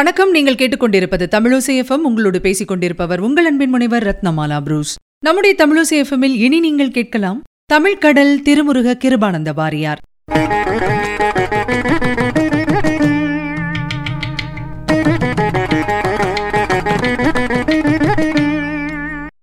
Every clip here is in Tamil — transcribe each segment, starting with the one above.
வணக்கம். நீங்கள் கேட்டுக்கொண்டிருப்பது தமிழோசை உங்களோடு பேசிக் கொண்டிருப்பவர் உங்கள் அன்பின் முனைவர் ரத்னமாலா புரூஸ். நம்முடைய தமிழோசை இனி நீங்கள் கேட்கலாம் தமிழ்கடல் திருமுருக கிருபானந்த வாரியார்.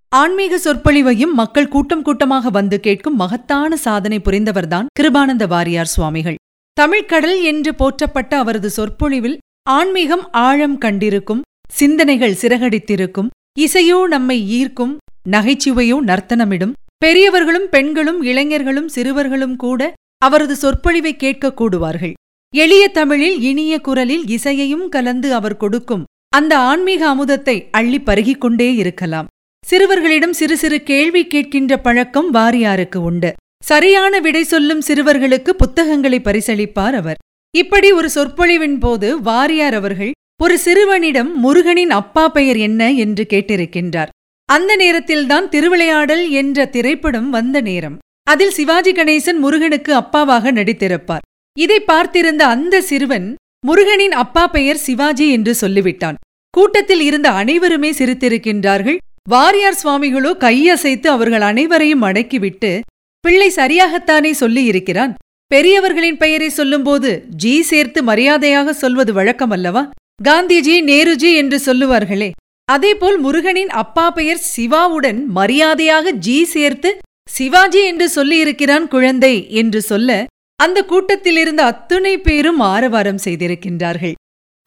ஆன்மீக சொற்பொழிவையும் மக்கள் கூட்டம் கூட்டமாக வந்து கேட்கும் மகத்தான சாதனை புரிந்தவர்தான் கிருபானந்த வாரியார் சுவாமிகள். தமிழ்கடல் என்று போற்றப்பட்ட அவரது சொற்பொழிவில் ஆன்மீகம் ஆழம் கண்டிருக்கும் சிந்தனைகள் சிறகடித்திருக்கும் இசையோ நம்மை ஈர்க்கும் நகைச்சுவையோ நர்த்தனமிடும். பெரியவர்களும் பெண்களும் இளைஞர்களும் சிறுவர்களும் கூட அவரது சொற்பொழிவை கேட்கக் கூடுவார்கள் எளிய தமிழில் இனிய குரலில் இசையையும் கலந்து அவர் கொடுக்கும் அந்த ஆன்மீக அமுதத்தை அள்ளி பருகிக் கொண்டே இருக்கலாம். சிறுவர்களிடம் சிறு சிறு கேள்வி கேட்கின்ற பழக்கம் வாரியாருக்கு உண்டு. சரியான விடை சொல்லும் சிறுவர்களுக்கு புத்தகங்களை பரிசளிப்பார் அவர். இப்படி ஒரு சொற்பொழிவின் போது வாரியார் அவர்கள் ஒரு சிறுவனிடம் முருகனின் அப்பா பெயர் என்ன? என்று கேட்டிருக்கின்றார். அந்த நேரத்தில்தான் திருவிளையாடல் என்ற திரைப்படம் வந்த நேரம். அதில் சிவாஜி கணேசன் முருகனுக்கு அப்பாவாக நடித்திருப்பார். இதை பார்த்திருந்த அந்த சிறுவன் முருகனின் அப்பா பெயர் சிவாஜி என்று சொல்லிவிட்டான். கூட்டத்தில் இருந்த அனைவருமே சிரித்திருக்கின்றார்கள். வாரியார் சுவாமிகளோ கையசைத்து அவர்கள் அனைவரையும் அடக்கிவிட்டு பிள்ளை சரியாகத்தானே சொல்லியிருக்கிறான்? பெரியவர்களின் பெயரை சொல்லும்போது ஜி சேர்த்து மரியாதையாக சொல்வது வழக்கம் அல்லவா காந்திஜி நேருஜி என்று சொல்லுவார்களே. அதேபோல் முருகனின் அப்பா பெயர் சிவாவுடன் மரியாதையாக ஜி சேர்த்து சிவாஜி என்று சொல்லியிருக்கிறான் குழந்தை என்று சொல்ல அந்த கூட்டத்திலிருந்து அத்துணை பேரும் ஆரவாரம் செய்திருக்கின்றார்கள்.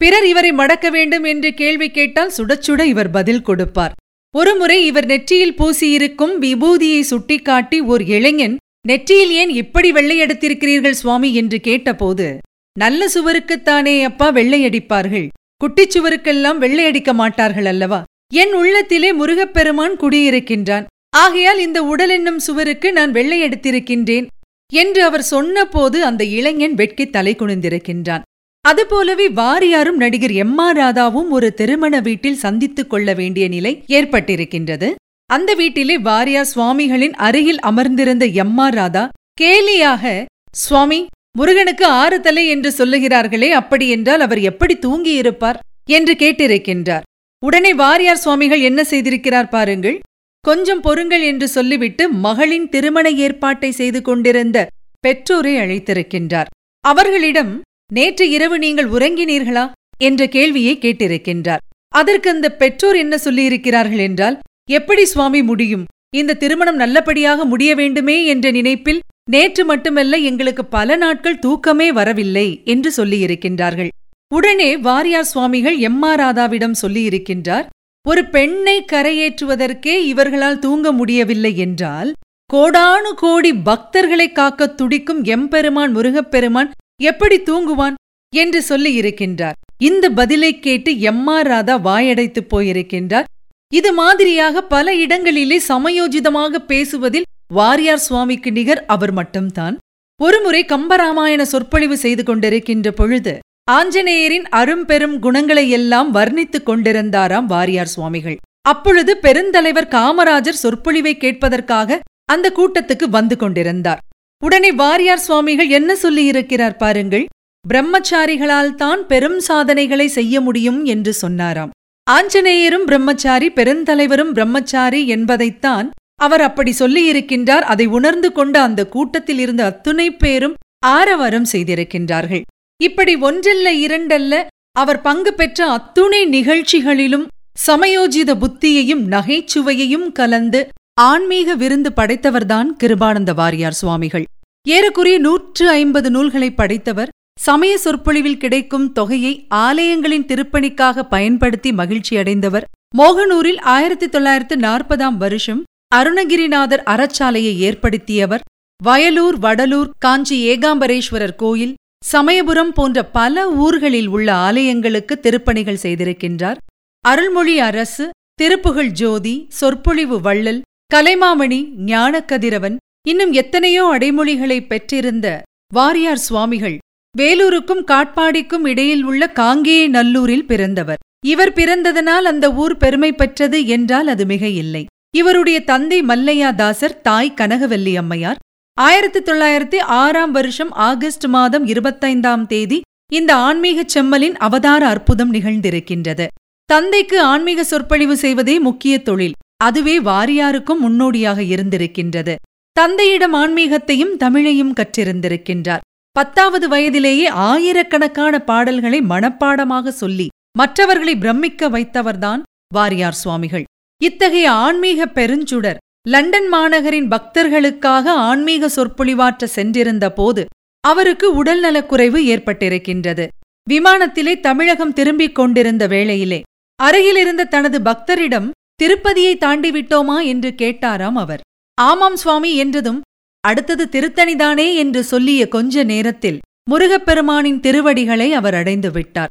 பிறர் இவரை மடக்க வேண்டும் என்று கேள்வி கேட்டால் சுடச்சுட இவர் பதில் கொடுப்பார். ஒருமுறை இவர் நெற்றியில் பூசியிருக்கும் விபூதியை சுட்டிக்காட்டி ஓர் இளைஞன் நெற்றியில் ஏன் இப்படி வெள்ளையடித்திருக்கிறீர்கள் சுவாமி? என்று கேட்டபோது நல்ல சுவருக்குத்தானே அப்பா வெள்ளையடிப்பார்கள் குட்டிச் சுவருக்கெல்லாம் வெள்ளையடிக்க மாட்டார்கள் அல்லவா? என் உள்ளத்திலே முருகப்பெருமான் குடியிருக்கின்றான். ஆகையால் இந்த உடல் என்னும் சுவருக்கு நான் வெள்ளையடித்திருக்கின்றேன் என்று அவர் சொன்னபோது அந்த இளைஞன் வெட்கி தலை குனிந்திருக்கின்றான். அதுபோலவே வாரியாரும் நடிகர் எம் ஆர் ராதாவும் ஒரு திருமண வீட்டில் சந்தித்துக் கொள்ள வேண்டிய நிலை ஏற்பட்டிருக்கின்றது. அந்த வீட்டிலே வாரியார் சுவாமிகளின் அருகில் அமர்ந்திருந்த எம் ஆர் ராதா கேலியாக சுவாமி முருகனுக்கு ஆறு தலை என்று சொல்லுகிறார்களே அப்படி என்றால் அவர் எப்படி தூங்கியிருப்பார்? என்று கேட்டிருக்கின்றார். உடனே வாரியார் சுவாமிகள் என்ன செய்திருக்கிறார் பாருங்கள். கொஞ்சம் பொறுங்கள் என்று சொல்லிவிட்டு மகளின் திருமண ஏற்பாட்டை செய்து கொண்டிருந்த பெற்றோரை அழைத்திருக்கின்றார். அவர்களிடம் நேற்று இரவு நீங்கள் உறங்கினீர்களா? என்ற கேள்வியை கேட்டிருக்கின்றார். அதற்கு அந்த பெற்றோர் என்ன சொல்லியிருக்கிறார்கள் என்றால் எப்படி சுவாமி முடியும்? இந்த திருமணம் நல்லபடியாக முடிய வேண்டுமே என்ற நினைப்பில் நேற்று மட்டுமல்ல எங்களுக்கு பல நாட்கள் தூக்கமே வரவில்லை என்று சொல்லியிருக்கின்றார்கள். உடனே வாரியார் சுவாமிகள் எம் ஆர் ராதாவிடம் சொல்லியிருக்கின்றார் ஒரு பெண்ணை கரையேற்றுவதற்கே இவர்களால் தூங்க முடியவில்லை என்றால் கோடானு கோடி பக்தர்களை காக்கத் துடிக்கும் எம்பெருமான் முருகப்பெருமான் எப்படி தூங்குவான்? என்று சொல்லியிருக்கின்றார். இந்த பதிலைக் கேட்டு எம் ஆர் ராதா வாயடைத்துப் போயிருக்கின்றார். இது மாதிரியாக பல இடங்களிலே சமயோஜிதமாக பேசுவதில் வாரியார் சுவாமிக்கு நிகர் அவர் மட்டும்தான். ஒருமுறை கம்பராமாயண சொற்பொழிவு செய்து கொண்டிருக்கின்ற பொழுது ஆஞ்சநேயரின் அரும்பெரும் குணங்களை எல்லாம் வர்ணித்துக் கொண்டிருந்தாராம் வாரியார் சுவாமிகள். அப்பொழுது பெருந்தலைவர் காமராஜர் சொற்பொழிவை கேட்பதற்காக அந்த கூட்டத்துக்கு வந்து கொண்டிருந்தார். உடனே வாரியார் சுவாமிகள் என்ன சொல்லியிருக்கிறார் பாருங்கள். பிரம்மச்சாரிகளால் தான் பெரும் சாதனைகளை செய்ய முடியும் என்று சொன்னாராம். ஆஞ்சநேயரும் பிரம்மச்சாரி பெருந்தலைவரும் பிரம்மச்சாரி என்பதைத்தான் அவர் அப்படி சொல்லியிருக்கின்றார். அதை உணர்ந்து கொண்ட அந்த கூட்டத்தில் இருந்த அத்துணை பேரும் ஆரவாரம் செய்திருக்கின்றார்கள். இப்படி ஒன்றல்ல இரண்டல்ல அவர் பங்கு பெற்ற அத்துணை நிகழ்ச்சிகளிலும் சமயோஜித புத்தியையும் நகைச்சுவையையும் கலந்து ஆன்மீக விருந்து படைத்தவர்தான் கிருபானந்த வாரியார் சுவாமிகள். ஏறக்குறைய நூற்று ஐம்பது நூல்களை படைத்தவர் சமய சொற்பொழிவில் கிடைக்கும் தொகையை ஆலயங்களின் திருப்பணிக்காக பயன்படுத்தி மகிழ்ச்சியடைந்தவர் மோகனூரில் ஆயிரத்தி தொள்ளாயிரத்து நாற்பதாம் வருஷம் அருணகிரிநாதர் அறச்சாலையை ஏற்படுத்தியவர். வயலூர் வடலூர் காஞ்சி ஏகாம்பரேஸ்வரர் கோயில் சமயபுரம் போன்ற பல ஊர்களில் உள்ள ஆலயங்களுக்கு திருப்பணிகள் செய்திருக்கின்றார். அருள்மொழி அரசு திருப்புகழ் ஜோதி சொற்பொழிவு வள்ளல் கலைமாமணி ஞானக்கதிரவன் இன்னும் எத்தனையோ அடைமொழிகளை பெற்றிருந்த வாரியார் சுவாமிகள் வேலூருக்கும் காட்பாடிக்கும் இடையில் உள்ள காங்கேய நல்லூரில் பிறந்தவர். இவர் பிறந்ததனால் அந்த ஊர் பெருமை பெற்றது என்றால் அது மிக இல்லை இவருடைய தந்தை மல்லையா தாசர் தாய் கனகவல்லி அம்மையார். ஆயிரத்தி தொள்ளாயிரத்தி ஆறாம் வருஷம் ஆகஸ்ட் மாதம் இருபத்தைந்தாம் தேதி இந்த ஆன்மீகச் செம்மலின் அவதார அற்புதம் நிகழ்ந்திருக்கின்றது. தந்தைக்கு ஆன்மீக சொற்பொழிவு செய்வதே முக்கிய தொழில். அதுவே வாரியாருக்கும் முன்னோடியாக இருந்திருக்கின்றது. தந்தையிடம் ஆன்மீகத்தையும் தமிழையும் கற்றிருந்திருக்கின்றார். பத்தாவது வயதிலேயே ஆயிரக்கணக்கான பாடல்களை மனப்பாடமாக சொல்லி மற்றவர்களை பிரமிக்க வைத்தவர்தான் வாரியார் சுவாமிகள். இத்தகைய ஆன்மீக பெருஞ்சுடர் லண்டன் மாநகரின் பக்தர்களுக்காக ஆன்மீக சொற்பொழிவாற்ற சென்றிருந்த போது அவருக்கு உடல்நலக்குறைவு ஏற்பட்டிருக்கின்றது. விமானத்திலே தமிழகம் திரும்பிக் கொண்டிருந்த வேளையிலே அருகிலிருந்த தனது பக்தரிடம் திருப்பதியை தாண்டிவிட்டோமா? என்று கேட்டாராம் அவர். ஆமாம் சுவாமி என்றதும் அடுத்தது திருத்தணிதானே என்று சொல்லிய கொஞ்ச நேரத்தில் முருகப்பெருமானின் திருவடிகளை அவர் அடைந்து விட்டார்.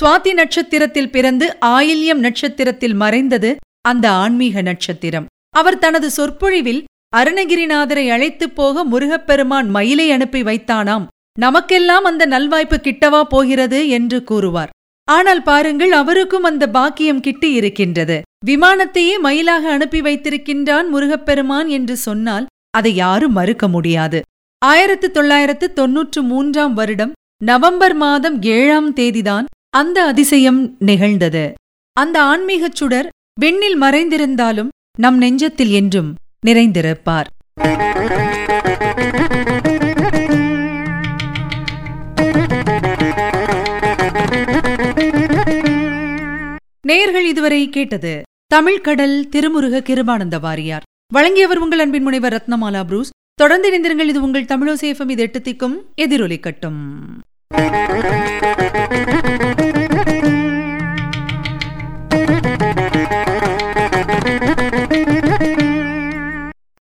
சுவாதி நட்சத்திரத்தில் பிறந்து ஆயில்யம் நட்சத்திரத்தில் மறைந்தது அந்த ஆன்மீக நட்சத்திரம். அவர் தனது சொற்பொழிவில் அருணகிரிநாதரை அழைத்துப் போக முருகப்பெருமான் மயிலை அனுப்பி வைத்தானாம். நமக்கெல்லாம் அந்த நல்வாய்ப்பு கிட்டவா போகிறது என்று கூறுவார். ஆனால் பாருங்கள் அவருக்கும் அந்த பாக்கியம் கிட்டி இருக்கின்றது. விமானத்தையே மயிலாக அனுப்பி வைத்திருக்கின்றான் முருகப்பெருமான் என்று சொன்னால் அதை யாரும் மறுக்க முடியாது. ஆயிரத்து தொள்ளாயிரத்து தொன்னூற்று மூன்றாம் வருடம் நவம்பர் மாதம் ஏழாம் தேதிதான் அந்த அதிசயம் நிகழ்ந்தது. அந்த ஆன்மீகச் சுடர் விண்ணில் மறைந்திருந்தாலும் நம் நெஞ்சத்தில் என்றும் நிறைந்திருப்பார். நேர்கள் இதுவரை கேட்டது தமிழ்கடல் திருமுருக கிருபானந்த வாரியார். வழங்கியவர் உங்கள் அன்பின் முனைவர் ரத்னமாலா புரூஸ். தொடர்ந்து இணைந்திருங்கள். இது உங்கள் தமிழோசேஃபம் இது எட்டு திக்கும் எதிரொலிக்கட்டும்.